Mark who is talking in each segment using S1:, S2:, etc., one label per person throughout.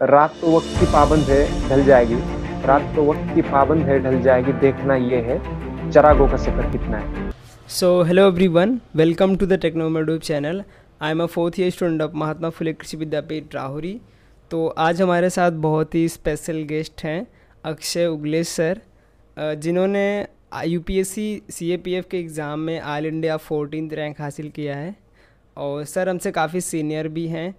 S1: रात तो वक्त की पाबंद है ढल जाएगी। रात तो वक्त की पाबंद है ढल जाएगी। देखना ये है चरागो का सफ़र कितना है।
S2: So, hello everyone, welcome to the TechnoMedube channel. I am a fourth year student of Mahatma Phule Krishi Vidyapeeth Rahuri तो आज हमारे साथ बहुत ही स्पेशल गेस्ट हैं अक्षय उगलेश सर जिन्होंने U P S C C A P F के exam में all India fourteen rank हासिल किया है। और सर हमसे काफ़ी सीनियर भी हैं।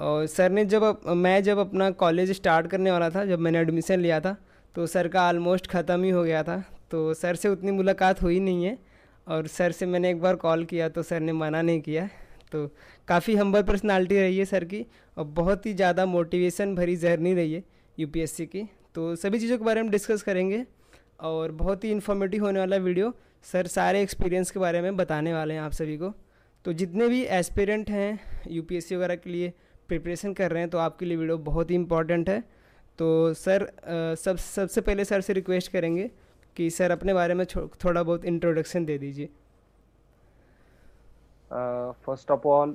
S2: और सर ने जब मैं जब अपना कॉलेज स्टार्ट करने वाला था, जब मैंने एडमिशन लिया था तो सर का ऑलमोस्ट ख़त्म ही हो गया था। तो सर से उतनी मुलाकात हुई नहीं है और सर से मैंने एक बार कॉल किया तो सर ने मना नहीं किया। तो काफ़ी हम्बल पर्सनालिटी रही है सर की और बहुत ही ज़्यादा मोटिवेशन भरी जर्नी रही है यूपीएससी की। तो सभी चीज़ों के बारे में डिस्कस करेंगे और बहुत ही इन्फॉर्मेटिव होने वाला वीडियो सर सारे एक्सपीरियंस के बारे में बताने वाले हैं आप सभी को। तो जितने भी एस्पिरेंट हैं यूपीएससी वगैरह के लिए प्रिपरेशन कर रहे हैं तो आपके लिए वीडियो बहुत ही इंपॉर्टेंट है। तो सर सब सबसे पहले सर से रिक्वेस्ट करेंगे कि सर अपने बारे में थोड़ा बहुत इंट्रोडक्शन दे दीजिए।
S1: First of all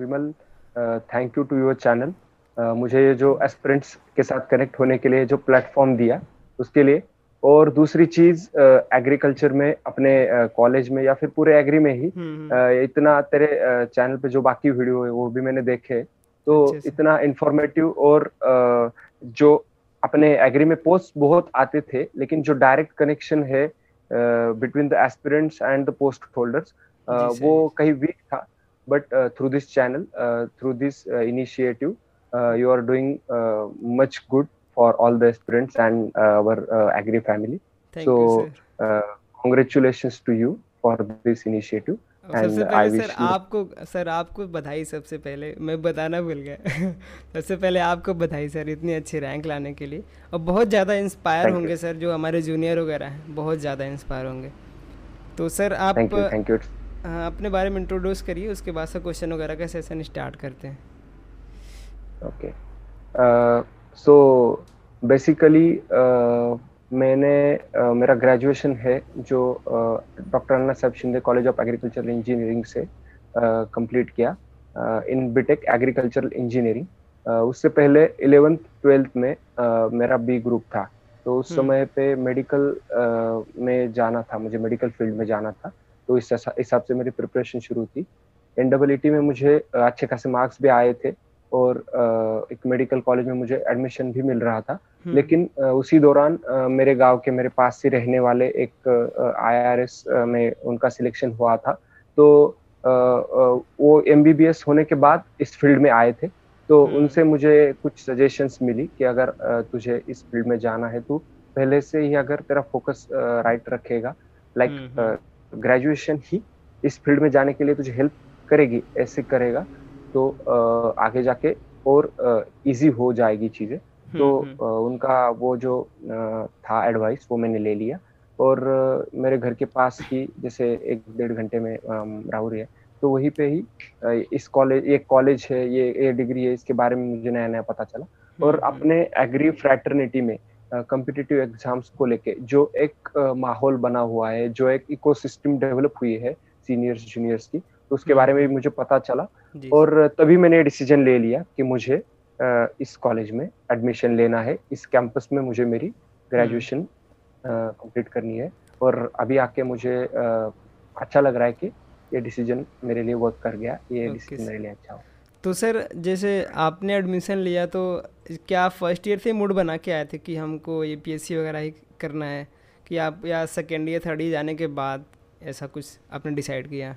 S1: Vimal thank you to your channel मुझे ये जो एस्पिरेंट्स के साथ कनेक्ट होने के लिए जो प्लेटफॉर्म दिया उसके लिए। और दूसरी चीज़ एग्रीकल्चर में अपने कॉलेज में या फिर पूरे एग्री में ही
S2: हम्म,
S1: इतना तेरे चैनल पे जो बाकी वीडियो है वो भी मैंने देखे। तो इतना इंफॉर्मेटिव और जो अपने एग्री में पोस्ट बहुत आते थे लेकिन जो डायरेक्ट कनेक्शन है between the aspirants and the post holders वो कहीं वीक था। But through this channel through this initiative you are doing much good for all the aspirants and our agri family
S2: you
S1: congratulations to you for this initiative.
S2: और सबसे पहले sir आपको sir आपको बधाई सबसे पहले। मैं बताना भूल गया। सबसे पहले आपको बधाई सर इतनी अच्छी रैंक लाने के लिए। और बहुत ज़्यादा इंस्पायर होंगे सर जो हमारे जूनियर वगैरह हैं। बहुत ज़्यादा इंस्पायर होंगे। तो सर आप
S1: थैंक यू थैंक यू
S2: हाँ, अपने बारे में इंट्रोड्यूस करिए उसके बाद से क्वेश्चन वगैरह का सेशन स्टार्ट करते हैं।
S1: ओके सो बेसिकली मैंने uh, मेरा ग्रेजुएशन है जो doctor Anna Saheb Shinde college of agricultural engineering से कंप्लीट किया इन बीटेक एग्रीकल्चरल इंजीनियरिंग उससे पहले इलेवेंथ ट्वेल्थ में uh, मेरा बी ग्रुप था। तो उस
S2: हम्म।
S1: समय पे मेडिकल में जाना था मुझे मेडिकल फ़ील्ड में जाना था। तो इस हिसाब से मेरी प्रिपरेशन शुरू थी। एन में मुझे अच्छे खासे मार्क्स भी आए थे। और अ, एक मेडिकल कॉलेज में मुझे एडमिशन भी मिल रहा था।
S2: हम्म,
S1: लेकिन अ, उसी दौरान अ, मेरे गाँव के मेरे पास से रहने वाले एक आईआरएस में उनका सिलेक्शन हुआ था। तो वो एमबीबीएस होने के बाद इस फ़ील्ड में आए थे। तो
S2: हम्म।
S1: उनसे मुझे कुछ सजेशंस मिली कि अगर तुझे इस फ़ील्ड में जाना है तो पहले से ही अगर तेरा फोकस राइट रखेगा
S2: हम्म,
S1: लाइक ग्रेजुएशन ही इस फ़ील्ड में जाने के लिए तुझे हेल्प करेगी ऐसे करेगा। तो अ, आगे जाके और इजी हो जाएगी चीज़ें। तो
S2: हम्म,
S1: उनका वो जो था एडवाइस वो मैंने ले लिया। और मेरे घर के पास ही जैसे एक डेढ़ घंटे में राहुरी है तो वहीं पे ही इस कॉलेज ये कॉलेज है ये ये डिग्री है इसके बारे में मुझे नया नया पता चला। और
S2: हम्म,
S1: अपने एग्री फ्रैटर्निटी में कम्पिटिटिव एग्ज़ाम्स को लेके जो एक माहौल बना हुआ है जो एक इकोसिस्टम डेवलप हुई है सीनियर्स जूनियर्स की तो उसके बारे में भी मुझे पता चला। और तभी मैंने डिसीज़न ले लिया कि मुझे इस कॉलेज में एडमिशन लेना है। इस कैंपस में मुझे मेरी ग्रेजुएशन कंप्लीट करनी है। और अभी आके मुझे अच्छा लग रहा है कि ये डिसीज़न मेरे लिए वर्क कर गया। ये डिसीज़न मेरे लिए अच्छा हो
S2: तो सर जैसे आपने एडमिशन लिया तो क्या फ़र्स्ट ईयर से मूड बना के आए थे कि हमको ये पी वगैरह ही करना है? कि आप या सेकेंड ईयर थर्ड ईयर जाने के बाद ऐसा कुछ आपने डिसाइड किया?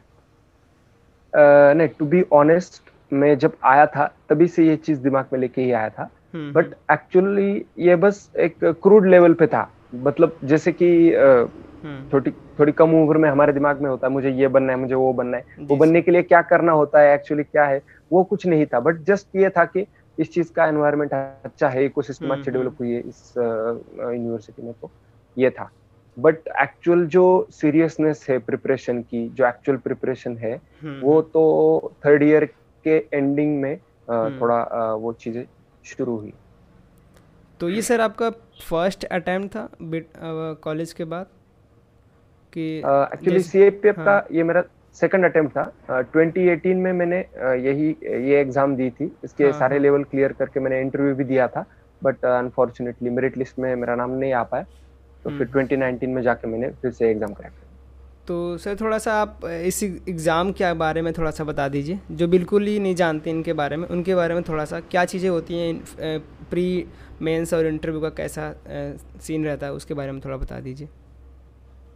S1: नहीं टू बी ऑनेस्ट मैं जब आया था तभी से ये चीज़ दिमाग में लेके ही आया था।
S2: हम्म,
S1: बट एक्चुअली ये बस एक क्रूड लेवल पे था। मतलब जैसे कि
S2: हम्म,
S1: छोटी थोड़ी कम उम्र में हमारे दिमाग में होता है मुझे ये बनना है मुझे वो बनना है। वो बनने के लिए क्या करना होता है एक्चुअली क्या है वो कुछ नहीं था। बट जस्ट ये था कि इस चीज़ का एनवायरमेंट अच्छा है इकोसिस्टम
S2: हम्म,
S1: अच्छे
S2: हम्म।
S1: डेवलप हुई है इस यूनिवर्सिटी में तो ये था। बट एक्चुअल जो सीरियसनेस है प्रिपरेशन की जो एक्चुअल प्रिपरेशन है
S2: हम्म,
S1: वो तो थर्ड ईयर के एंडिंग में
S2: हम्म।
S1: थोड़ा वो चीज़ें शुरू हुई।
S2: तो ये सर आपका फ़र्स्ट अटेम्प्ट था बिट कॉलेज के बाद? कि
S1: एक्चुअली
S2: जैसे-
S1: सीएपीएफ का
S2: हाँ।
S1: ये मेरा सेकंड अटेम्प्ट था। ट्वेंटी uh, एटीन में मैंने uh, यही ये एग्ज़ाम दी थी। इसके हाँ, सारे लेवल हाँ। क्लियर करके मैंने इंटरव्यू भी दिया था। बट अनफॉर्चुनेटली मेरिट लिस्ट में मेरा नाम नहीं आ पाया। तो फिर 2019 हम्म। में जाके मैंने फिर से एग्ज़ाम क्रैक
S2: तो सर थोड़ा सा आप इस एग्ज़ाम के बारे में थोड़ा सा बता दीजिए जो बिल्कुल ही नहीं जानते इनके बारे में उनके बारे में थोड़ा सा क्या चीज़ें होती हैं प्री मेंस और इंटरव्यू का कैसा सीन रहता है उसके बारे में थोड़ा बता दीजिए।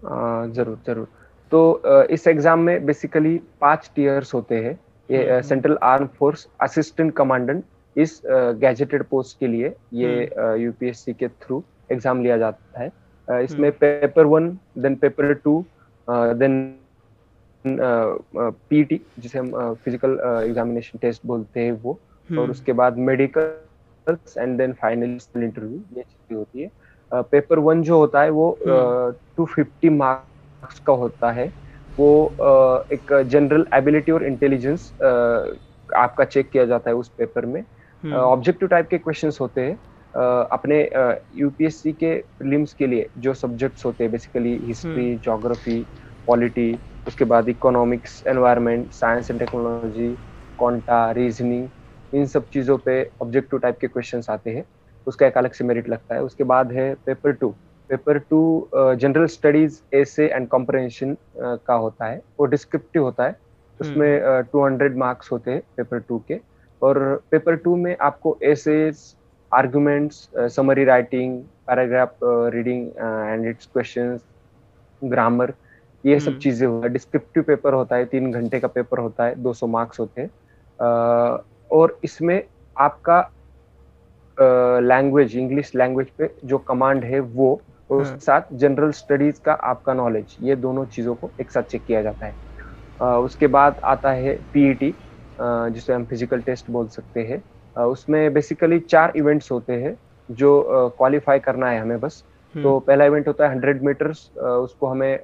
S1: ज़रूर ज़रूर। तो इस एग्ज़ाम में बेसिकली पाँच टीयर्स होते हैं। ये central arm force assistant commandant इस गैजेटेड पोस्ट के लिए ये यूपीएससी हम्म। के थ्रू एग्ज़ाम लिया जाता है। इसमें paper one then paper two then PT जिसे हम फ़िज़िकल एग्जामिनेशन टेस्ट बोलते हैं वो। और हम्म। उसके बाद medical and then final interview ये चीज़ें होती है। पेपर वन जो होता है वो टू फिफ्टी मार्क्स का होता है। वो uh, एक जनरल एबिलिटी और इंटेलिजेंस uh, आपका चेक किया जाता है उस पेपर में। ऑब्जेक्टिव टाइप के क्वेश्चंस होते हैं। अपने यूपीएससी के प्रीलिम्स के लिए जो सब्जेक्ट्स होते हैं बेसिकली हिस्ट्री जोग्राफी पॉलिटी उसके बाद economics environment science and technology Konta reasoning इन सब चीज़ों पे ऑब्जेक्टिव टाइप के क्वेश्चंस आते हैं। उसका एक अलग से मेरिट लगता है। उसके बाद है paper two paper two general studies essay and comprehension का होता है। वो डिस्क्रिप्टिव होता है। उसमें टू हंड्रेड मार्क्स होते हैं पेपर टू के। और पेपर टू में आपको essays arguments, uh, summary writing, paragraph uh, reading uh, and its questions, grammar ये सब चीज़ें हुआ। डिस्क्रिप्टिव पेपर होता है तीन घंटे का पेपर होता है 200 मार्क्स होते हैं। और इसमें आपका लैंग्वेज इंग्लिश लैंग्वेज पे जो कमांड है वो और उसके साथ जनरल स्टडीज़ का आपका नॉलेज ये दोनों चीज़ों को एक साथ चेक किया जाता है। उसके बाद आता है पीईटी जिसे हम फ़िज़िकल टेस्ट बोल सकते हैं। उसमें बेसिकली चार इवेंट्स होते हैं जो क्वालिफाई करना है हमें बस हम्म। तो पहला इवेंट होता है हंड्रेड मीटर्स उसको हमें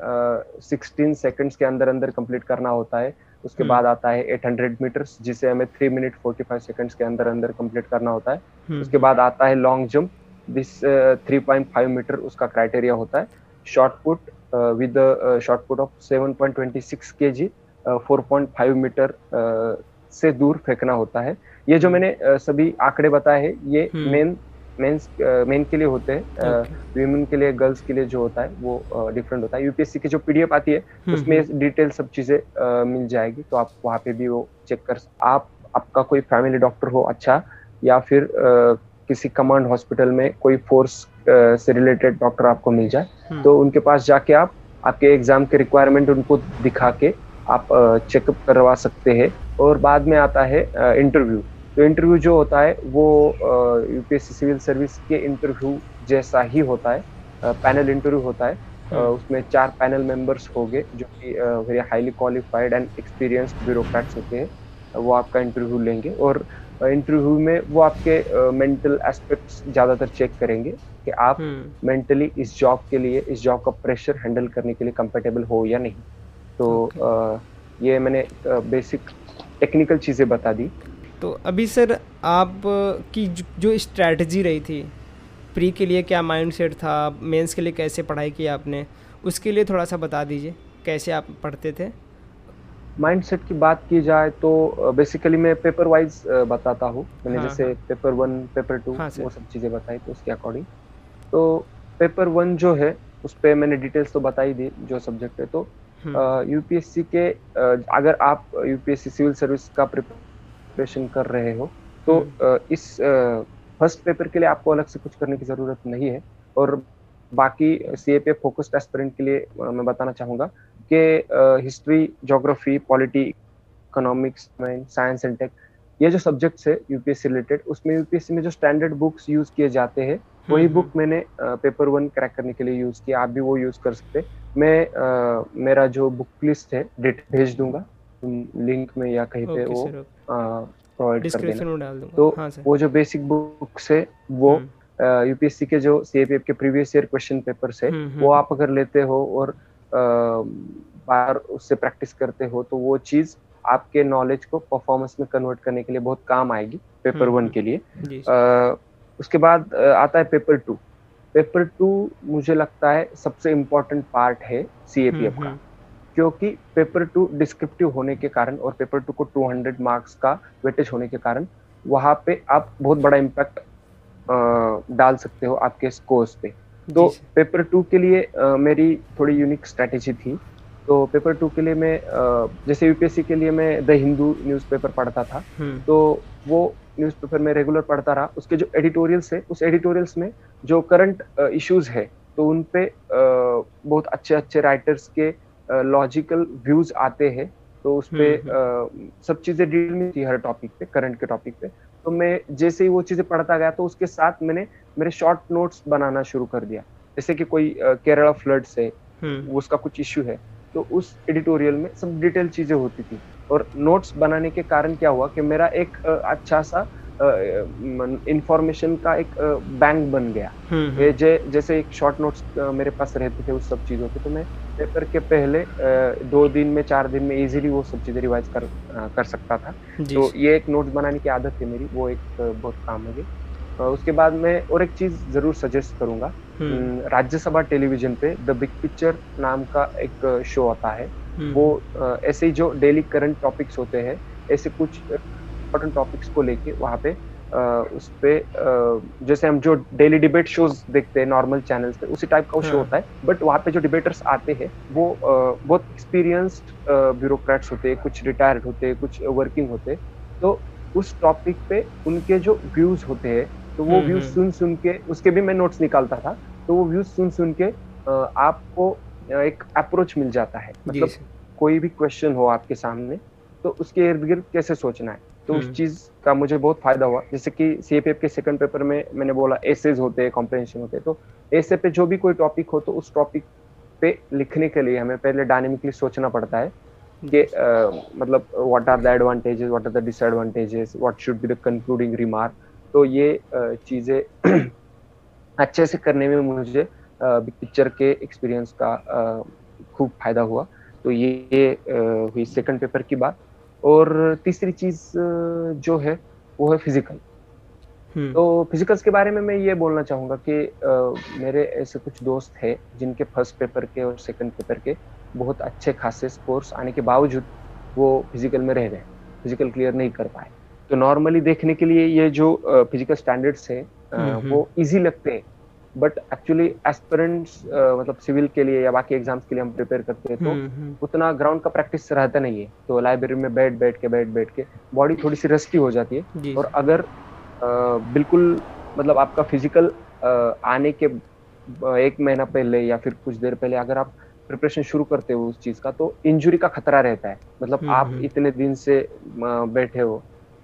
S1: सिक्सटीन सेकेंड्स के अंदर अंदर कंप्लीट करना होता है उसके हम्म। बाद आता है एट हंड्रेड मीटर्स जिसे हमें three minute forty five seconds के अंदर अंदर कंप्लीट करना होता है हम्म। उसके बाद आता है long jump this three point five meter उसका क्राइटेरिया होता है short put with short put of seven point twenty six K G four point five meter से दूर फेंकना होता है ये जो मैंने सभी आंकड़े बताए हैं ये मेन मेंस मेन के लिए होते हैं वीमेन के लिए गर्ल्स के लिए जो होता है वो डिफरेंट होता है। यूपीएससी की जो पीडीएफ आती है हम्म, उसमें डिटेल हम्म। सब चीज़ें मिल जाएगी तो आप वहाँ पे भी वो चेक कर आप आपका कोई फैमिली डॉक्टर हो अच्छा या फिर किसी कमांड हॉस्पिटल में कोई फोर्स से रिलेटेड डॉक्टर आपको मिल जाए हम्म। तो उनके पास जाके आप आपके एग्ज़ाम के रिक्वायरमेंट उनको दिखा के आप चेकअप करवा सकते हैं। और बाद में आता है इंटरव्यू तो इंटरव्यू जो होता है वो यूपीएससी सिविल सर्विस के इंटरव्यू जैसा ही होता है पैनल इंटरव्यू होता है हम्म। उसमें चार पैनल मेंबर्स होंगे जो कि very highly qualified and experienced bureaucrats होते हैं वो आपका इंटरव्यू लेंगे और इंटरव्यू में वो आपके मेंटल एस्पेक्ट्स ज़्यादातर चेक करेंगे कि आप मेंटली हम्म। इस जॉब के लिए इस जॉब का प्रेशर हैंडल करने के लिए कंफर्टेबल हो या नहीं तो okay. ये मैंने बेसिक टेक्निकल चीज़ें बता दी
S2: तो अभी सर आप की जो स्ट्रैटी रही थी प्री के लिए क्या माइंड सेट था मेंस के लिए कैसे पढ़ाई की आपने उसके लिए थोड़ा सा बता दीजिए कैसे आप पढ़ते थे
S1: माइंड सेट की बात की जाए तो बेसिकली मैं पेपर वाइज बताता हूँ मैंने हाँ, जैसे हाँ. पेपर वन पेपर टू हाँ, वो सब चीज़ें बताई तो उसके अकॉर्डिंग तो पेपर वन जो है उस पर मैंने डिटेल्स तो बताई दी जो सब्जेक्ट है तो यूपीएससी हम्म। के अगर आप यूपीएससी सिविल सर्विस का प्रिपरेशन कर रहे हो तो हम्म। इस फ़र्स्ट पेपर के लिए आपको अलग से कुछ करने की ज़रूरत नहीं है। और बाकी सी ए फोकस्ड एस्पिरेंट के लिए मैं बताना चाहूँगा कि history geography polity economics science and tech ये जो सब्जेक्ट्स है यूपीएससी रिलेटेड उसमें यूपीएससी में जो स्टैंडर्ड बुक्स यूज़ किए जाते हैं वही बुक हम्म, मैंने पेपर वन क्रैक करने के लिए यूज़ किया आप भी वो यूज़ कर सकते मैं आ, मेरा जो बुक लिस्ट है डेट भेज दूँगा लिंक में या कहीं पे वो प्रोवाइड कर देना। तो हाँ वो जो बेसिक बुक्स है वो यूपीएससी हम्म। के जो सीएपीएफ के प्रीवियस ईयर क्वेश्चन पेपर्स है हम्म, वो आप अगर लेते हो और बार उससे प्रैक्टिस करते हो तो वो चीज़ आपके नॉलेज को परफॉर्मेंस में कन्वर्ट करने के लिए बहुत काम आएगी पेपर वन के लिए। आ, उसके बाद आता है पेपर टू पेपर टू मुझे लगता है सबसे इम्पोर्टेंट पार्ट है सीएपीएफ का। क्योंकि पेपर टू डिस्क्रिप्टिव होने के कारण और पेपर टू को 200 मार्क्स का वेटेज होने के कारण वहाँ पे आप बहुत बड़ा इम्पैक्ट डाल सकते हो आपके स्कोर्स पे। तो पेपर टू के लिए आ, मेरी थोड़ी यूनिक स्ट्रेटेजी थी। तो पेपर टू के लिए मैं आ, जैसे यूपीएससी के लिए मैं द हिंदू न्यूज़पेपर पढ़ता था। हम्म। तो वो न्यूज़पेपर में रेगुलर पढ़ता रहा। उसके जो एडिटोरियल्स है उस एडिटोरियल्स में जो करंट इश्यूज़ है तो उन पे बहुत अच्छे अच्छे राइटर्स के लॉजिकल व्यूज़ आते हैं तो उस पे हम्म, हम्म। सब चीज़ें डील में थी हर टॉपिक पे करंट के टॉपिक पे। तो मैं जैसे ही वो चीज़ें पढ़ता गया तो उसके साथ मैंने मेरे शॉर्ट नोट्स बनाना शुरू कर दिया। जैसे कि कोई केरला फ्लड से उसका कुछ इश्यू है तो उस एडिटोरियल में सब डिटेल चीज़ें होती थी। और नोट्स बनाने के कारण क्या हुआ कि मेरा एक अच्छा सा इंफॉर्मेशन का एक बैंक बन गया। हम्म, हम्म। जे, जैसे एक शॉर्ट नोट्स मेरे पास रहते थे उस सब चीज़ों के तो मैं पेपर के पहले दो दिन में चार दिन में इजीली वो सब चीज़ें रिवाइज कर कर सकता था। तो ये एक नोट्स बनाने की आदत थी मेरी वो एक बहुत काम है उसके बाद मैं और एक चीज़ ज़रूर सजेस्ट करूँगा। हम्म। राज्यसभा टेलीविज़न पे द बिग पिक्चर नाम का एक शो आता है। वो ऐसे ही जो डेली करंट टॉपिक्स होते हैं ऐसे कुछ इंपॉर्टेंट टॉपिक्स को लेके वहाँ पे उस पे जैसे हम जो डेली डिबेट शोज़ देखते हैं नॉर्मल चैनल्स पे उसी टाइप का शो हाँ। होता है। बट वहाँ पे जो डिबेटर्स आते हैं वो बहुत एक्सपीरियंस्ड ब्यूरोक्रेट्स होते हैं कुछ रिटायर्ड होते हैं कुछ वर्किंग होते हैं। तो उस टॉपिक पे उनके जो व्यूज़ होते हैं तो वो व्यूज़। सुन सुन के उसके भी मैं नोट्स निकालता था तो वो व्यूज़ सुन सुन के आपको एक अप्रोच मिल जाता है। मतलब कोई भी क्वेश्चन हो आपके सामने तो उसके इर्द गिर्द कैसे सोचना है? तो उस हम्म। चीज़ का मुझे बहुत फ़ायदा हुआ। जैसे कि सीएपीएफ के सेकंड पेपर में मैंने बोला एसेज होते हैं कॉम्प्रेंशन होते हैं। तो ऐसे पे जो भी कोई टॉपिक हो तो उस टॉपिक पे लिखने के लिए हमें पहले डायनेमिकली सोचना पड़ता है कि मतलब what are the advantages what are the disadvantages what should be the concluding remark तो ये चीज़ें अच्छे से करने में मुझे बिग पिक्चर के एक्सपीरियंस का खूब फ़ायदा हुआ। तो ये हुई सेकंड पेपर की बात। और तीसरी चीज़ जो है वो है फ़िज़िकल हम्म। तो फिजिकल्स के बारे में मैं ये बोलना चाहूँगा कि आ, मेरे ऐसे कुछ दोस्त है जिनके फ़र्स्ट पेपर के और सेकंड पेपर के बहुत अच्छे खासे स्कोर्स आने के बावजूद वो फ़िज़िकल में रह गए फ़िज़िकल क्लियर नहीं कर पाए तो नॉर्मली देखने के लिए ये जो फ़िज़िकल स्टैंडर्ड्स है। वो इजी लगते हैं बट एक्चुअली एस्पिरेंट्स मतलब सिविल के लिए या बाकी एग्ज़ाम्स के लिए हम प्रिपेयर करते हैं तो हम्म, हम्म। उतना ग्राउंड का प्रैक्टिस रहता नहीं है। तो लाइब्रेरी में बैठ बैठ के बैठ बैठ के बॉडी थोड़ी सी रस्टी हो जाती है। और अगर uh, बिल्कुल मतलब आपका फ़िज़िकल uh, आने के एक महीना पहले या फिर कुछ देर पहले अगर आप प्रिपरेशन शुरू करते हो उस चीज़ का तो इंजुरी का खतरा रहता है। मतलब हम्म, आप इतने दिन से बैठे हो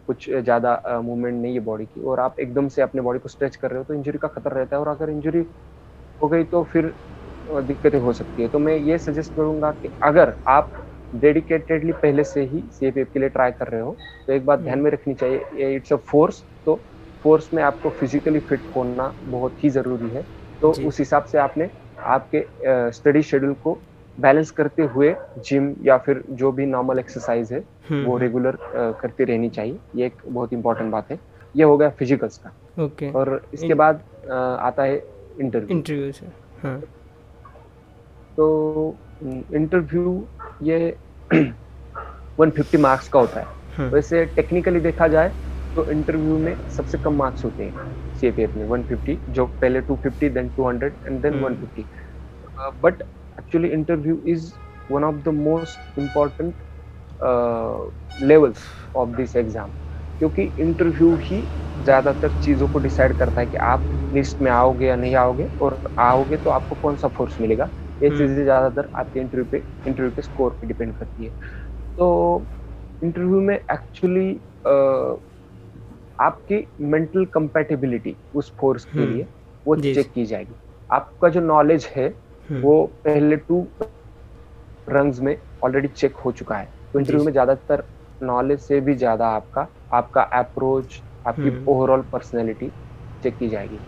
S1: कुछ ज़्यादा मूवमेंट नहीं है बॉडी की। और आप एकदम से अपने बॉडी को स्ट्रेच कर रहे हो तो इंजरी का खतरा रहता है। और अगर इंजरी हो गई तो फिर दिक्कतें हो सकती है। तो मैं ये सजेस्ट करूँगा कि अगर आप डेडिकेटेडली पहले से ही सी के लिए ट्राई कर रहे हो तो एक बात ध्यान में रखनी चाहिए इट्स अ फोर्स तो फोर्स में आपको फिजिकली फिट होना बहुत ही ज़रूरी है। तो उस हिसाब से आपने आपके स्टडी शेड्यूल को बैलेंस करते हुए जिम या फिर जो भी नॉर्मल एक्सरसाइज है हम्म, वो रेगुलर हम्म। करती रहनी चाहिए। ये एक बहुत इंपॉर्टेंट बात है। ये हो गया फिजिकल्स का।
S2: ओके
S1: और इसके बाद आता है इंटरव्यू
S2: इंटरव्यू से हाँ.
S1: तो इंटरव्यू ये 150 मार्क्स का होता है। हाँ. वैसे टेक्निकली देखा जाए तो इंटरव्यू में सबसे कम मार्क्स होते हैं सीएपीएफ में 150 जो पहले 250 then 200 and then 150 but actually interview is one of the most important uh, levels of this exam क्योंकि इंटरव्यू ही ज़्यादातर चीज़ों को डिसाइड करता है कि आप लिस्ट में आओगे या नहीं आओगे और आओगे तो आपको कौन सा फोर्स मिलेगा ये हम्म। चीज़ें ज़्यादातर आपके इंटरव्यू पे इंटरव्यू के स्कोर पे डिपेंड करती है तो इंटरव्यू में एक्चुअली आपकी मेंटल कंपेटिबिलिटी उस फोर्स के हम्म। लिए वो चेक की जाएगी आपका जो नॉलेज है। वो पहले टू रंग्स में ऑलरेडी चेक हो चुका है। तो इंटरव्यू में ज़्यादातर नॉलेज से भी ज़्यादा आपका आपका अप्रोच आपकी ओवरऑल पर्सनैलिटी चेक की जाएगी।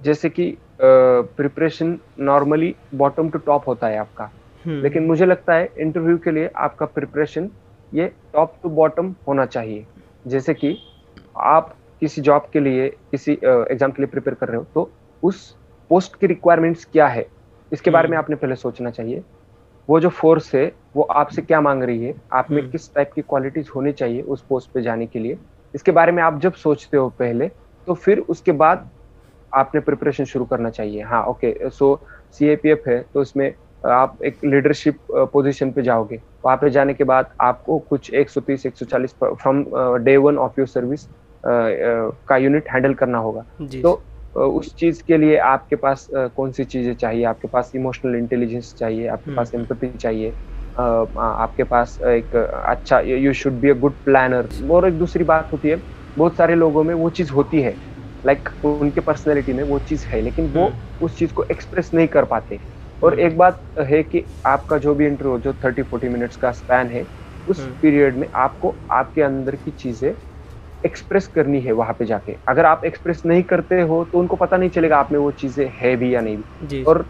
S1: जैसे कि preparation normally bottom to top होता है आपका। हम्म। लेकिन मुझे लगता है इंटरव्यू के लिए आपका प्रिपरेशन ये टॉप टू बॉटम होना चाहिए। जैसे कि आप किसी जॉब के लिए किसी एग्ज़ाम के लिए प्रिपेयर कर रहे हो तो उस पोस्ट की रिक्वायरमेंट्स क्या है? इसके बारे में हम्म। आपने पहले सोचना चाहिए। वो जो फोर्स है वो आपसे क्या मांग रही है? आप में हम्म। किस टाइप की क्वालिटीज होनी चाहिए उस पोस्ट पे जाने के लिए? इसके बारे में आप जब सोचते हो पहले तो फिर उसके बाद आपने प्रिपरेशन शुरू करना चाहिए। हाँ ओके सो सी है तो इसमें आप एक लीडरशिप पोजीशन पे जाओगे। वहाँ पे जाने के बाद आपको कुछ 130 140 from day one of your service का यूनिट हैंडल करना होगा। तो उस चीज़ के लिए आपके पास कौन सी चीज़ें चाहिए आपके पास इमोशनल इंटेलिजेंस चाहिए आपके हम्म। पास एम्पथी चाहिए आपके पास एक अच्छा you should be a good planner और एक दूसरी बात होती है बहुत सारे लोगों में वो चीज़ होती है लाइक like, उनके पर्सनैलिटी में वो चीज़ है लेकिन वो हम्म। उस चीज़ को एक्सप्रेस नहीं कर पाते और हम्म। एक बात है कि आपका जो भी इंटरव्यू जो थर्टी फोर्टी मिनट्स का स्पैन है उस पीरियड में आपको आपके अंदर की चीज़ें एक्सप्रेस करनी है वहाँ पे जाके। अगर आप एक्सप्रेस नहीं करते हो तो उनको पता नहीं चलेगा आप में वो चीज़ें है भी या नहीं भी। और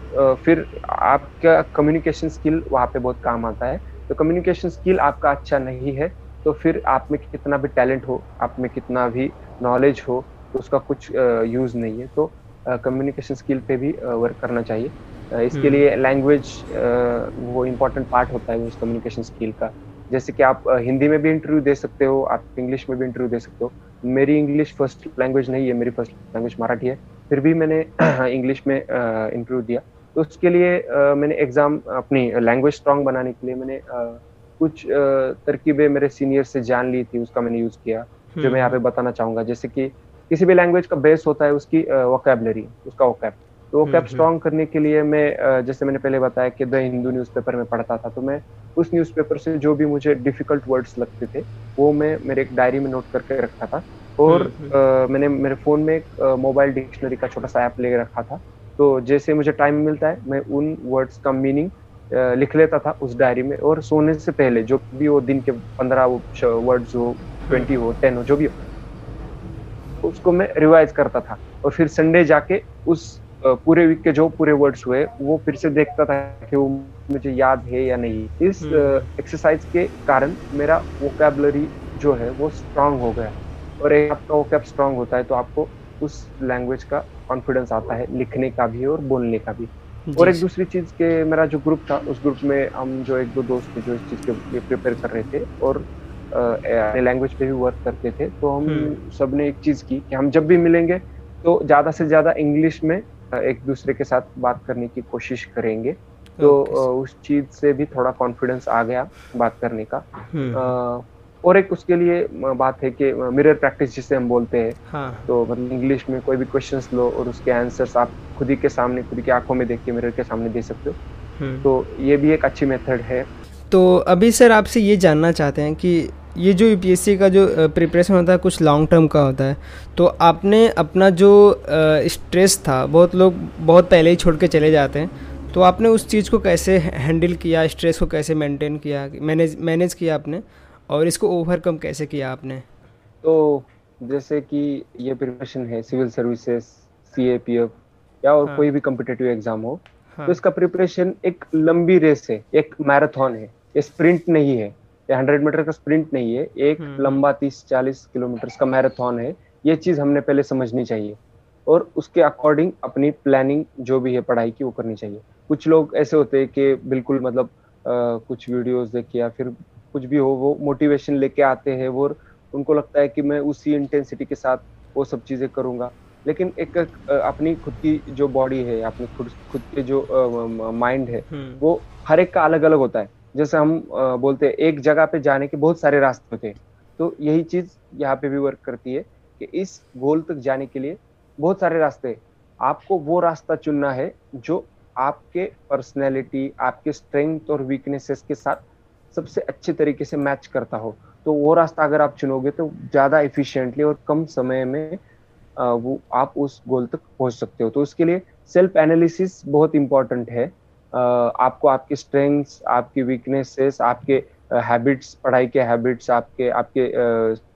S1: फिर आपका कम्युनिकेशन स्किल वहाँ पे बहुत काम आता है। तो कम्युनिकेशन स्किल आपका अच्छा नहीं है तो फिर आप में कितना भी टैलेंट हो आप में कितना भी नॉलेज हो तो उसका कुछ यूज़ नहीं है। तो कम्युनिकेशन स्किल पे भी वर्क करना चाहिए। इसके हम्म। लिए लैंग्वेज वो इम्पोर्टेंट पार्ट होता है उस कम्युनिकेशन स्किल का। जैसे कि आप हिंदी में भी इंटरव्यू दे सकते हो आप इंग्लिश में भी इंटरव्यू दे सकते हो। मेरी इंग्लिश फ़र्स्ट लैंग्वेज नहीं है मेरी फ़र्स्ट लैंग्वेज मराठी है। फिर भी मैंने इंग्लिश में इंटरव्यू दिया। तो उसके लिए मैंने एग्ज़ाम अपनी लैंग्वेज स्ट्रांग बनाने के लिए मैंने कुछ तरकीबें मेरे सीनियर से जान ली थी उसका मैंने यूज़ किया जो मैं यहाँ पे हम्म। बताना चाहूँगा। जैसे कि किसी भी लैंग्वेज का बेस होता है उसकी वोकेबलरी उसका वोकेब तो वो कैप हम्म, स्ट्रॉन्ग हम्म। करने के लिए मैं जैसे मैंने पहले बताया कि द हिंदू न्यूज़पेपर में पढ़ता था तो मैं उस न्यूज़पेपर से जो भी मुझे डिफ़िकल्ट वर्ड्स लगते थे वो मैं मेरे एक डायरी में नोट करके रखता था। और आ, हम्म, मैंने मेरे फ़ोन में एक मोबाइल डिक्शनरी का छोटा सा ऐप ले रखा था। तो जैसे मुझे टाइम मिलता है मैं उन वर्ड्स का मीनिंग लिख लेता था उस डायरी में। और सोने से पहले जो भी वो दिन के पंद्रह वर्ड्स हो ट्वेंटी हो टेन हो जो भी हो उसको मैं रिवाइज करता था। और फिर संडे जाके उस पूरे वीक के जो पूरे वर्ड्स हुए वो फिर से देखता था कि वो मुझे याद है या नहीं इस एक्सरसाइज हम्म। के कारण मेरा वोकेबलरी जो है वो स्ट्रांग हो गया और एक आपका वोकेब स्ट्रांग होता है तो आपको उस लैंग्वेज का कॉन्फिडेंस आता है लिखने का भी और बोलने का भी और एक दूसरी चीज़ के मेरा जो ग्रुप था उस ग्रुप में हम जो एक दो दोस्त थे जो इस चीज़ के लिए प्रिपेयर कर रहे थे और लैंग्वेज पे भी वर्क करते थे तो हम हम्म। सबने एक चीज़ की कि हम जब भी मिलेंगे तो ज़्यादा से ज़्यादा इंग्लिश में एक दूसरे के साथ बात करने की कोशिश करेंगे तो उस चीज़ से भी थोड़ा कॉन्फिडेंस आ गया बात करने का हम्म। और एक उसके लिए बात है कि मिरर प्रैक्टिस जिसे हम बोलते हैं हाँ. तो मतलब इंग्लिश में कोई भी क्वेश्चंस लो और उसके आंसर्स आप खुद ही के सामने खुद की आँखों में देख के मिरर के सामने दे सकते हो हम्म। तो ये भी एक अच्छी मेथड है
S2: तो अभी सर आपसे ये जानना चाहते हैं कि ये जो यूपीएससी का जो प्रिपरेशन होता है कुछ लॉन्ग टर्म का होता है। तो आपने अपना जो स्ट्रेस था बहुत लोग बहुत पहले ही छोड़ के चले जाते हैं। तो आपने उस चीज़ को कैसे हैंडल किया स्ट्रेस को कैसे मेंटेन किया मैनेज मैनेज किया आपने? और इसको ओवरकम कैसे किया आपने?
S1: तो जैसे कि ये प्रिपरेशन है civil services C A P F या और हाँ. कोई भी कम्पिटेटिव एग्ज़ाम हो हाँ. तो इसका प्रिपरेशन एक लंबी रेस है एक मैराथन है ये स्प्रिंट नहीं है। ये हंड्रेड मीटर का स्प्रिंट नहीं है एक हम्म। लंबा तीस चालीस किलोमीटर का मैराथन है। ये चीज़ हमने पहले समझनी चाहिए। और उसके अकॉर्डिंग अपनी प्लानिंग जो भी है पढ़ाई की वो करनी चाहिए। कुछ लोग ऐसे होते हैं कि बिल्कुल मतलब आ, कुछ वीडियोस देख या फिर कुछ भी हो वो मोटिवेशन लेके आते हैं वो उनको लगता है कि मैं उसी इंटेंसिटी के साथ वो सब चीज़ें करूँगा। लेकिन एक अपनी खुद की जो बॉडी है अपनी खुद खुद के जो माइंड है हम्म। वो हर एक का अलग अलग होता है। जैसे हम बोलते हैं, एक जगह पे जाने के बहुत सारे रास्ते होते हैं। तो यही चीज़ यहाँ पे भी वर्क करती है कि इस गोल तक जाने के लिए बहुत सारे रास्ते आपको वो रास्ता चुनना है जो आपके पर्सनैलिटी आपके स्ट्रेंथ और वीकनेसेस के साथ सबसे अच्छे तरीके से मैच करता हो। तो वो रास्ता अगर आप चुनोगे तो ज़्यादा इफिशियंटली और कम समय में वो आप उस गोल तक पहुँच सकते हो। तो उसके लिए सेल्फ एनालिसिस बहुत इंपॉर्टेंट है। आपको आपके स्ट्रेंथ्स आपकी वीकनेसेस आपके हैबिट्स पढ़ाई के हैबिट्स आपके आपके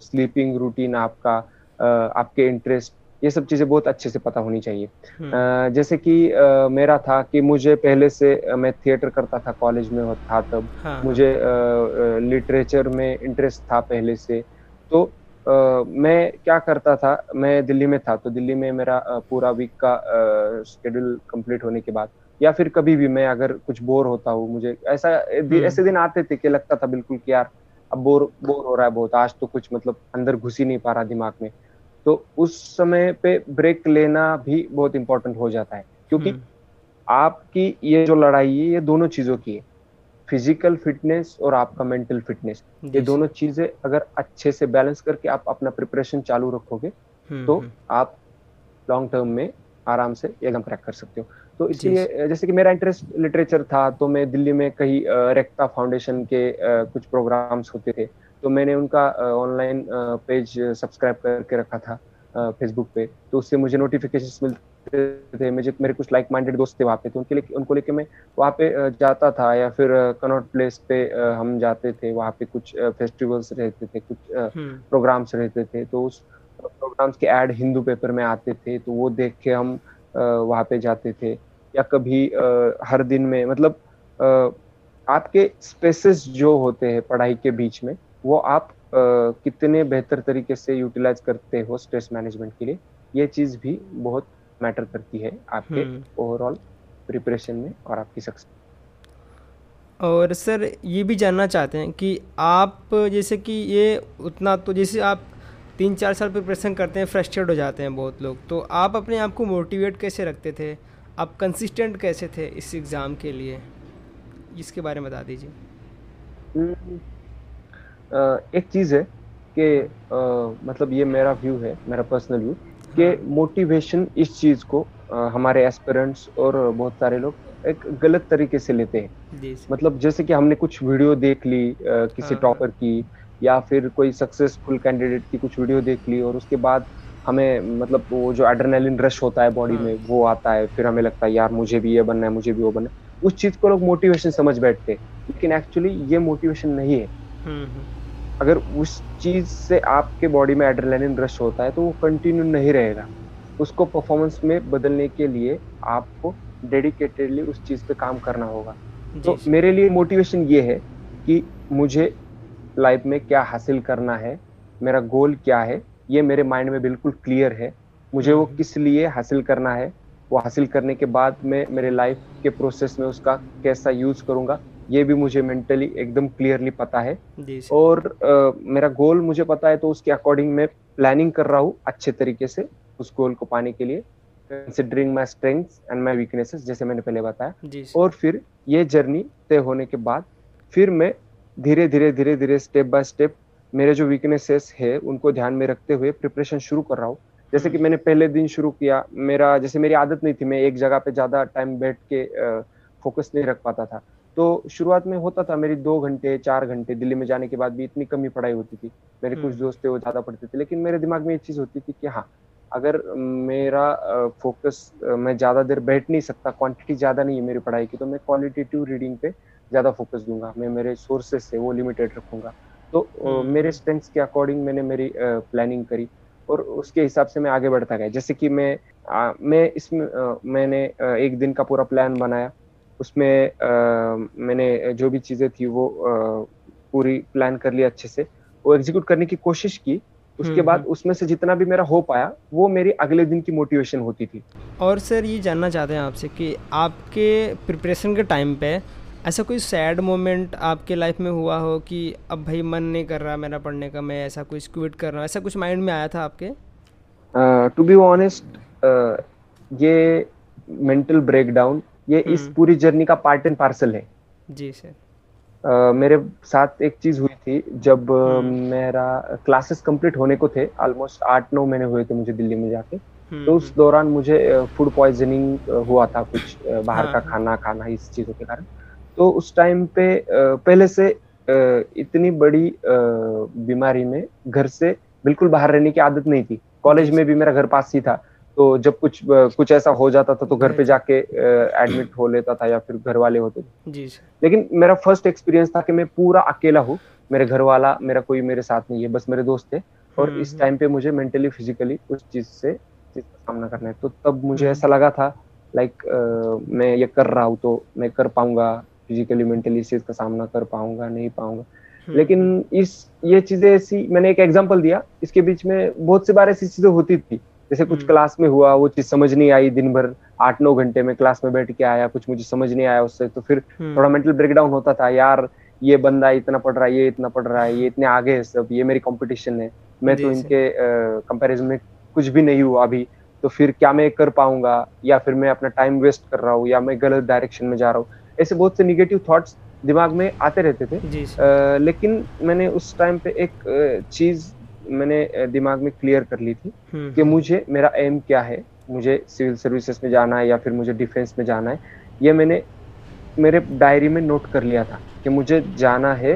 S1: स्लीपिंग रूटीन आपका आपके इंटरेस्ट ये सब चीज़ें बहुत अच्छे से पता होनी चाहिए। हम्म। जैसे कि मेरा था कि मुझे पहले से मैं थिएटर करता था कॉलेज में था तब। हाँ, मुझे लिटरेचर में इंटरेस्ट था पहले से। तो आ, मैं क्या करता था मैं दिल्ली में था तो दिल्ली में मेरा पूरा वीक का शेड्यूल कंप्लीट होने के बाद या फिर कभी भी मैं अगर कुछ बोर होता हूँ मुझे ऐसा हम्म। ऐसे दिन आते थे कि लगता था बिल्कुल कि यार अब बोर बोर हो रहा है बहुत आज तो कुछ मतलब अंदर घुस ही नहीं पा रहा दिमाग में। तो उस समय पे ब्रेक लेना भी बहुत इंपॉर्टेंट हो जाता है क्योंकि हम्म। आपकी ये जो लड़ाई है ये दोनों चीज़ों की है। फ़िज़िकल फिटनेस और आपका मेंटल फिटनेस ये दोनों चीज़ें अगर अच्छे से बैलेंस करके आप अपना प्रिपरेशन चालू रखोगे हम्म, तो आप लॉन्ग टर्म में आराम से एग्ज़ाम क्रैक कर सकते हो। तो इसलिए जैसे कि मेरा इंटरेस्ट लिटरेचर था तो मैं दिल्ली में कहीं रेक्टा फाउंडेशन के कुछ प्रोग्राम्स होते थे तो मैंने उनका ऑनलाइन पेज सब्सक्राइब करके रखा था फेसबुक पे। तो उससे मुझे नोटिफिकेशन मिलते थे मुझे मेरे कुछ लाइक माइंडेड दोस्त थे वहाँ पे तो उनके लिए उनको लेके मैं वहाँ पे जाता था या फिर कनॉट प्लेस पे हम जाते थे वहाँ पे कुछ फेस्टिवल्स रहते थे कुछ प्रोग्राम्स हम्म। रहते थे तो उस प्रोग्राम्स के एड हिंदू पेपर में आते थे तो वो देख के हम वहाँ पे जाते थे। या कभी हर दिन में मतलब आपके स्पेसेस जो होते हैं पढ़ाई के बीच में वो आप कितने बेहतर तरीके से यूटिलाइज करते हो स्ट्रेस मैनेजमेंट के लिए ये चीज़ भी बहुत मैटर करती है आपके ओवरऑल हम्म। प्रिपरेशन में और आपकी सक्सेस
S2: और सर ये भी जानना चाहते हैं कि आप जैसे कि ये उतना तो जैसे आप तीन चार साल प्रिपरेशन करते हैं फ्रस्ट्रेट हो जाते हैं बहुत लोग तो आप अपने आप को मोटिवेट कैसे रखते थे आप कंसिस्टेंट कैसे थे इस एग्ज़ाम के लिए इसके बारे में बता दीजिए हम्म,
S1: एक चीज़ है कि मतलब ये मेरा व्यू है मेरा पर्सनल व्यू कि मोटिवेशन हाँ। इस चीज़ को आ, हमारे एस्पिरेंट्स और बहुत सारे लोग एक गलत तरीके से लेते हैं मतलब जैसे कि हमने कुछ वीडियो देख ली आ, किसी टॉपर हाँ। की या फिर कोई सक्सेसफुल कैंडिडेट की कुछ वीडियो देख ली और उसके बाद हमें मतलब वो जो एड्रेनालिन रश होता है बॉडी में वो आता है फिर हमें लगता है यार मुझे भी ये बनना है मुझे भी वो बनना है। उस चीज़ को लोग मोटिवेशन समझ बैठते लेकिन एक्चुअली ये मोटिवेशन नहीं है। हम्म, हम्म। अगर उस चीज़ से आपके बॉडी में एड्रेनालिन रश होता है तो वो कंटिन्यू नहीं रहेगा। उसको परफॉर्मेंस में बदलने के लिए आपको डेडिकेटेडली उस चीज़ पे काम करना होगा। तो मेरे लिए मोटिवेशन ये है कि मुझे लाइफ में क्या हासिल करना है मेरा गोल क्या है ये मेरे माइंड में बिल्कुल क्लियर है। मुझे वो हम्म। किस लिए हासिल करना है वो हासिल करने के बाद मैं मेरे लाइफ के प्रोसेस में उसका कैसा यूज़ करूँगा ये भी मुझे मेंटली एकदम क्लियरली पता है। और आ, मेरा गोल मुझे पता है तो उसके अकॉर्डिंग मैं प्लानिंग कर रहा हूँ अच्छे तरीके से उस गोल को पाने के लिए। Considering my strength and my weaknesses जैसे मैंने पहले बताया। और फिर ये जर्नी तय होने के बाद फिर मैं धीरे धीरे धीरे धीरे स्टेप बाय स्टेप मेरे जो वीकनेसेस है उनको ध्यान में रखते हुए प्रिपरेशन शुरू कर रहा हूँ। जैसे कि मैंने पहले दिन शुरू किया मेरा जैसे मेरी आदत नहीं थी मैं एक जगह पे ज़्यादा टाइम बैठ के फोकस नहीं रख पाता था। तो शुरुआत में होता था मेरी दो घंटे चार घंटे दिल्ली में जाने के बाद भी इतनी कमी पढ़ाई होती थी। मेरे कुछ हम्म। दोस्त थे वो ज़्यादा पढ़ते थे लेकिन मेरे दिमाग में ये चीज़ होती थी कि हाँ अगर मेरा फोकस मैं ज़्यादा देर बैठ नहीं सकता क्वांटिटी ज़्यादा नहीं है मेरी पढ़ाई की तो मैं क्वालिटेटिव रीडिंग पे ज़्यादा फोकस दूँगा। मैं मेरे सोर्सेस से वो लिमिटेड रखूँगा। तो हम्म। मेरे स्ट्रेंथ्स के अकॉर्डिंग मैंने मेरी प्लानिंग करी और उसके हिसाब से मैं आगे बढ़ता गया। जैसे कि मैं आ, मैं इसमें मैंने एक दिन का पूरा प्लान बनाया। उसमें आ, मैंने जो भी चीज़ें थी वो आ, पूरी प्लान कर लिया अच्छे से। वो एग्जीक्यूट करने की कोशिश की। उसके हम्म, बाद हम्म। उसमें से जितना भी मेरा हो पाया वो मेरी अगले दिन की मोटिवेशन होती थी।
S2: और सर ये जानना चाहते हैं आपसे कि आपके प्रिपरेशन के टाइम पे ऐसा कोई सैड मोमेंट आपके लाइफ में हुआ हो कि अब भाई मन नहीं कर रहा मेरा पढ़ने का मैं ऐसा कुछ क्विट कर रहा हूँ? ऐसा कुछ माइंड में आया था आपके?
S1: टू बी ऑनेस्ट ये मेंटल ब्रेकडाउन ये इस हम्म। पूरी जर्नी का पार्ट एंड पार्सल है। जी सर uh, मेरे साथ एक चीज़ हुई थी जब uh, मेरा क्लासेस कंप्लीट होने को थे ऑलमोस्ट आठ नौ महीने हुए थे मुझे दिल्ली में जाके। हम्म, तो उस दौरान मुझे फ़ूड uh, पॉइजनिंग हुआ था कुछ बाहर हाँ, का हाँ। खाना खाना इस चीज़ों के कारण। तो उस टाइम पे पहले से इतनी बड़ी बीमारी में घर से बिल्कुल बाहर रहने की आदत नहीं थी। कॉलेज में भी मेरा घर पास ही था। तो जब कुछ कुछ ऐसा हो जाता था तो घर पे जाके एडमिट हो लेता था या फिर घर वाले होते थे। जी लेकिन मेरा फ़र्स्ट एक्सपीरियंस था कि मैं पूरा अकेला हूँ। मेरे घर वाला मेरा कोई मेरे साथ नहीं है बस मेरे दोस्त थे। और हम्म, इस टाइम हम्म। पे मुझे मेंटली फिजिकली उस चीज़ से चीज़ का सामना करना है। तो तब मुझे हम्म। ऐसा लगा था लाइक मैं ये कर रहा हूँ तो मैं कर पाऊँगा। फिजिकली मेंटली इस चीज़ का सामना कर पाऊँगा नहीं पाऊँगा हम्म। लेकिन इस ये चीज़ें ऐसी मैंने एक एग्जांपल दिया इसके बीच में बहुत सी बार ऐसी चीज़ें होती थी जैसे कुछ क्लास हम्म। में हुआ वो चीज़ समझ नहीं आई दिन भर आठ नौ घंटे में क्लास में बैठ के आया कुछ मुझे समझ नहीं आया उससे तो फिर हम्म। थोड़ा मेंटल ब्रेकडाउन होता था यार ये बंदा इतना पढ़ रहा है ये इतना पढ़ रहा है ये इतने आगे है सब ये मेरी कंपटीशन है मैं तो इनके कंपैरिजन में कुछ भी नहीं हुआ अभी तो फिर क्या मैं कर पाऊँगा या फिर मैं अपना टाइम वेस्ट कर रहा हूँ या मैं गलत डायरेक्शन में जा रहा हूँ ऐसे बहुत से निगेटिव थॉट्स दिमाग में आते रहते थे। आ, लेकिन मैंने उस टाइम पे एक चीज़ मैंने दिमाग में क्लियर कर ली थी हम्म, कि हम्म। मुझे मेरा एम क्या है मुझे सिविल सर्विसेज़ में जाना है या फिर मुझे डिफेंस में जाना है। ये मैंने मेरे डायरी में नोट कर लिया था कि मुझे जाना है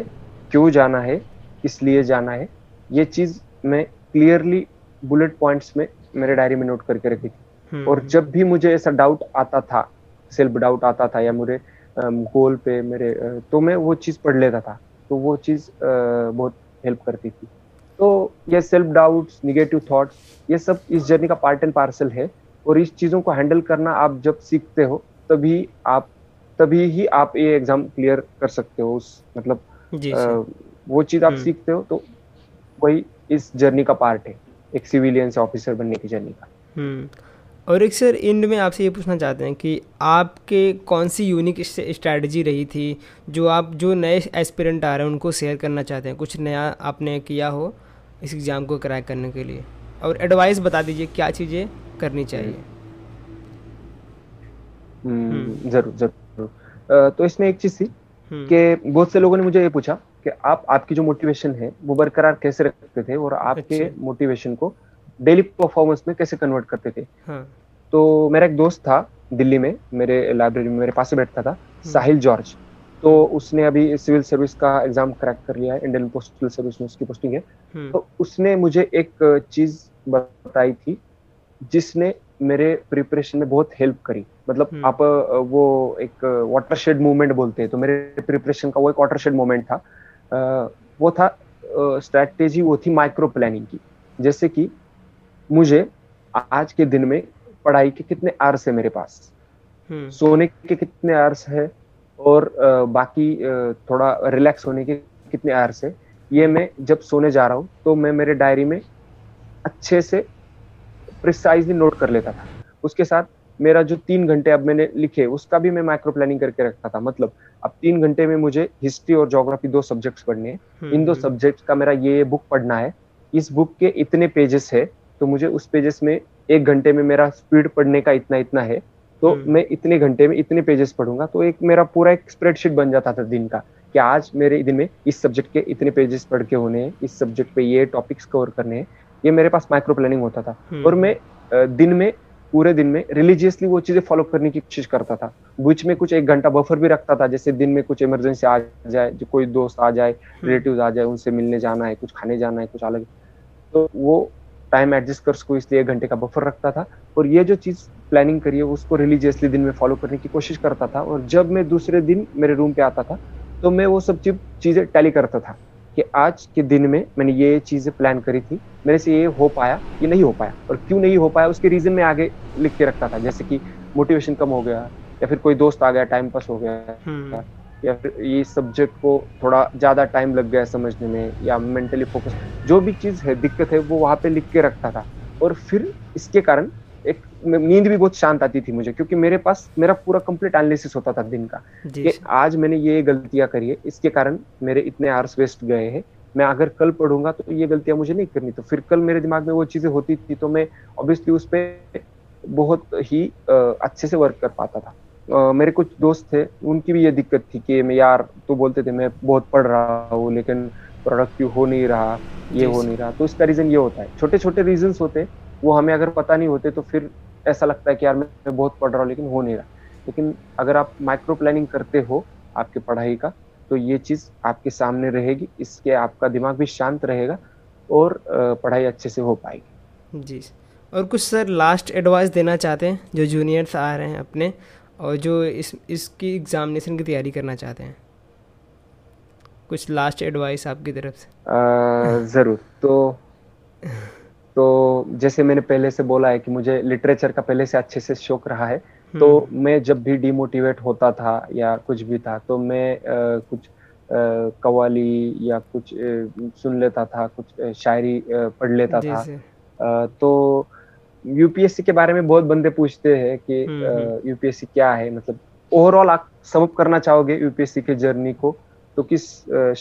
S1: क्यों जाना है किस लिए जाना है। ये चीज़ मैं क्लियरली बुलेट पॉइंट्स में मेरे डायरी में नोट करके रखी थी। हम्म, और जब भी मुझे ऐसा डाउट आता था सेल्फ डाउट आता था या मुझे गोल पे मेरे तो मैं वो चीज़ पढ़ लेता था। तो वो चीज़ बहुत हेल्प करती थी। तो ये सेल्फ डाउट्स निगेटिव थॉट्स ये सब इस जर्नी का पार्ट एंड पार्सल है। और इस चीज़ों को हैंडल करना आप जब सीखते हो तभी आप तभी ही आप ये एग्ज़ाम क्लियर कर सकते हो उस मतलब आ, वो चीज़ आप हम्म। सीखते हो तो वही इस जर्नी का पार्ट है एक सिविलियन ऑफिसर बनने की जर्नी का।
S2: हम्म। और एक सर एंड में आपसे ये पूछना चाहते हैं कि आपके कौन सी यूनिक स्ट्रैटेजी रही थी जो आप जो नए एस्पिरेंट आ रहे हैं उनको शेयर करना चाहते हैं कुछ नया आपने किया हो इस एग्ज़ाम को क्रैक करने के लिए और एडवाइस बता दीजिए क्या चीज़ें करनी चाहिए
S1: हम्म, हम्म। ज़रूर ज़रूर तो इसमें एक चीज़ थी हम्म। कि बहुत से लोगों ने मुझे ये पूछा कि आप आपकी जो मोटिवेशन है वो बरकरार कैसे रखते थे और आपके अच्छा। मोटिवेशन को डेली परफॉर्मेंस में कैसे कन्वर्ट करते थे हाँ. तो मेरा एक दोस्त था दिल्ली में मेरे लाइब्रेरी में मेरे पास से बैठता था हम्म। साहिल जॉर्ज तो उसने अभी सिविल सर्विस का एग्ज़ाम क्रैक कर लिया है इंडियन पोस्टल सर्विस में उसकी पोस्टिंग है हम्म। तो उसने मुझे एक चीज़ बताई थी जिसने मेरे प्रिपरेशन में बहुत हेल्प करी मतलब हम्म। आप वो एक वाटरशेड मूवमेंट बोलते हैं तो मेरे प्रिपरेशन का वो एक वाटरशेड मूवमेंट था वो था स्ट्रैटेजी वो थी माइक्रो प्लानिंग की जैसे कि मुझे आज के दिन में पढ़ाई के कितने आर्स है मेरे पास? हम्म। सोने के कितने आर्स है? और बाकी थोड़ा रिलैक्स होने के कितने आर्स है? ये मैं जब सोने जा रहा हूँ तो मैं मेरे डायरी में अच्छे से प्रिसाइजली नोट कर लेता था। उसके साथ मेरा जो तीन घंटे अब मैंने लिखे उसका भी मैं माइक्रो प्लानिंग करके रखता था। मतलब अब तीन घंटे में मुझे हिस्ट्री और जोग्राफी दो सब्जेक्ट्स पढ़ने हैं। इन दो सब्जेक्ट्स हम्म। का मेरा ये बुक पढ़ना है। इस बुक के इतने पेजेस है तो मुझे उस पेजेस में एक घंटे में मेरा स्पीड पढ़ने का इतना इतना है तो हम्म। मैं इतने घंटे में इतने पेजेस पढ़ूँगा तो एक मेरा पूरा एक स्प्रेडशीट बन जाता था दिन का कि आज मेरे दिन में इस सब्जेक्ट के इतने पेजेस पढ़ के होने हैं इस सब्जेक्ट पे ये टॉपिक्स कवर करने हैं ये मेरे पास माइक्रो प्लानिंग होता था हम्म। और मैं दिन में पूरे दिन में रिलीजियसली वो चीज़ें फॉलो करने की कोशिश करता था बीच में कुछ एक घंटा बफर भी रखता था जैसे दिन में कुछ इमरजेंसी आ जाए जो कोई दोस्त आ जाए रिलेटिव हम्म। आ जाए उनसे मिलने जाना है कुछ खाने जाना है कुछ अलग तो वो टाइम एडजस्ट कर उसको, इसलिए एक घंटे का बफर रखता था। और ये जो चीज़ प्लानिंग करी है, उसको रिलीजियसली दिन में फॉलो करने की कोशिश करता था। और जब मैं दूसरे दिन मेरे रूम पे आता था तो मैं वो सब चीज़, चीज़ें टैली करता था कि आज के दिन में मैंने ये चीज़ें प्लान करी थी। मेरे से ये हो पाया ये नहीं हो पाया? और क्यों नहीं हो पाया? उसके रीजन में आगे लिख के रखता था। जैसे कि मोटिवेशन कम हो गया, या फिर कोई दोस्त आ गया टाइम पास हो गया। हम्म। या फिर ये सब्जेक्ट को थोड़ा ज़्यादा टाइम लग गया समझने में या मेंटली फोकस जो भी चीज़ है दिक्कत है वो वहाँ पे लिख के रखता था। और फिर इसके कारण एक नींद भी बहुत शांत आती थी मुझे क्योंकि मेरे पास मेरा पूरा कंप्लीट एनालिसिस होता था दिन का कि आज मैंने ये गलतियाँ करी है इसके कारण मेरे इतने आवर्स वेस्ट गए हैं। मैं अगर कल पढ़ूँगा तो ये गलतियाँ मुझे नहीं करनी तो फिर कल मेरे दिमाग में वो चीज़ें होती थी तो मैं ऑब्वियसली उस पर बहुत ही अच्छे से वर्क कर पाता था। मेरे कुछ दोस्त थे उनकी भी ये दिक्कत थी कि मैं यार तो बोलते थे मैं बहुत पढ़ रहा हूँ लेकिन प्रोडक्टिव हो नहीं रहा ये हो नहीं रहा। तो इसका रीजन ये होता है। छोटे छोटे रीजन होते वो हमें अगर पता नहीं होते तो फिर ऐसा लगता है कि यार मैं बहुत पढ़ रहा हूँ लेकिन हो नहीं रहा। लेकिन अगर आप माइक्रो प्लानिंग करते हो आपके पढ़ाई का तो ये चीज़ आपके सामने रहेगी इसके आपका दिमाग भी शांत रहेगा और पढ़ाई अच्छे से हो पाएगी।
S2: जी। और कुछ सर लास्ट एडवाइस देना चाहते हैं जो जूनियर्स आ रहे हैं अपने? और जो इस इसकी एग्ज़ामिनेशन की तैयारी करना चाहते हैं। कुछ लास्ट एडवाइस आपकी तरफ़
S1: से? ज़रूर। तो तो जैसे मैंने पहले से बोला है कि मुझे लिटरेचर का पहले से अच्छे से शौक रहा है तो हम्म। मैं जब भी डिमोटिवेट होता था या कुछ भी था तो मैं आ, कुछ कवाली या कुछ सुन लेता था कुछ शायरी पढ़ लेता था। आ, तो यूपीएससी के बारे में बहुत बंदे पूछते हैं कि यूपीएससी क्या है? मतलब ओवरऑल आप समअप करना चाहोगे यूपीएससी के जर्नी को तो किस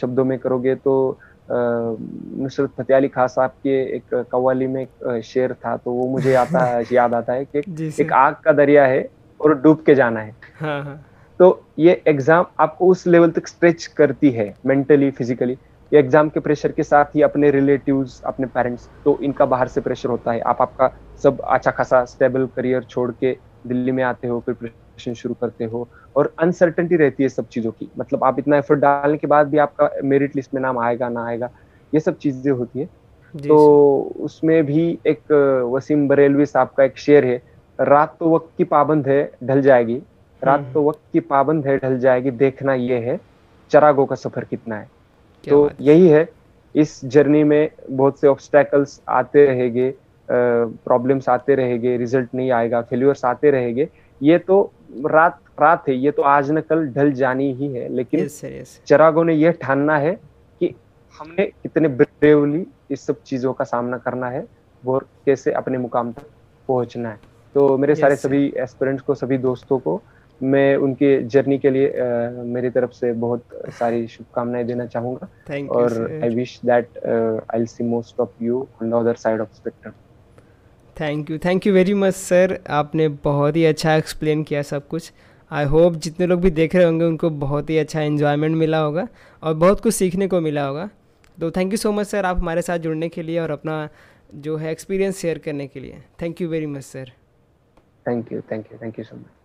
S1: शब्दों में करोगे? तो नुसरत फतेह अली खान साहब के एक कव्वाली में एक शेर था तो वो मुझे आता है याद आता है कि एक आग का दरिया है और डूब के जाना है। हाँ हाँ. तो ये एग्ज़ाम आपको उस लेवल तक स्ट्रेच करती है मेंटली फिजिकली ये एग्ज़ाम के प्रेशर के साथ ही अपने रिलेटिव्स अपने पेरेंट्स तो इनका बाहर से प्रेशर होता है। आप आपका सब अच्छा खासा स्टेबल करियर छोड़ के दिल्ली में आते हो फिर प्रिपरेशन शुरू करते हो और अनसर्टेनिटी रहती है सब चीज़ों की। मतलब आप इतना एफर्ट डालने के बाद भी आपका मेरिट लिस्ट में नाम आएगा ना आएगा ये सब चीज़ें होती है। तो उसमें भी एक वसीम बरेलवी साहब का एक शेर है रात तो वक्त की पाबंद है ढल जाएगी। रात हम्म। तो वक्त की पाबंद है ढल जाएगी देखना ये है चरागों का सफ़र कितना है। तो यही है। इस जर्नी में बहुत से ऑब्स्टेकल्स आते रहेंगे प्रॉब्लम्स आते रहेंगे रिज़ल्ट नहीं आएगा फेल्यूर्स आते रहेंगे। ये तो रात रात है ये तो आज न कल ढल जानी ही है लेकिन yes, yes. चरागों ने यह ठानना है कि हमने कितने ब्रेवली इस सब चीज़ों का सामना करना है और कैसे अपने मुकाम तक पहुँचना है। तो मेरे yes, सारे सभी एस्पिरेंट्स को सभी दोस्तों को मैं उनके जर्नी के लिए uh, मेरी तरफ़ से बहुत सारी शुभकामनाएँ देना चाहूँगा। और I wish that I see most of you on the other side of spectrum
S2: thank you thank you very much sir आपने बहुत ही अच्छा एक्सप्लेन किया सब कुछ। आई होप जितने लोग भी देख रहे होंगे उनको बहुत ही अच्छा इन्जॉयमेंट मिला होगा और बहुत कुछ सीखने को मिला होगा। तो thank you so much sir आप हमारे साथ जुड़ने के लिए और अपना जो है एक्सपीरियंस शेयर करने के लिए। Thank you very much sir
S1: thank you thank you thank you so much